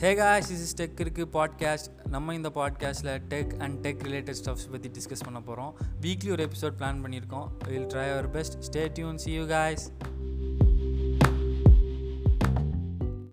ஹேகா is tech இருக்குது podcast நம்ம இந்த பாட்காஸ்ட்டில் tech and tech related stuffs பற்றி டிஸ்கஸ் பண்ண போகிறோம் வீக்லி ஒரு எபிசோட் பிளான் பண்ணியிருக்கோம். Will try our best stay tuned see you guys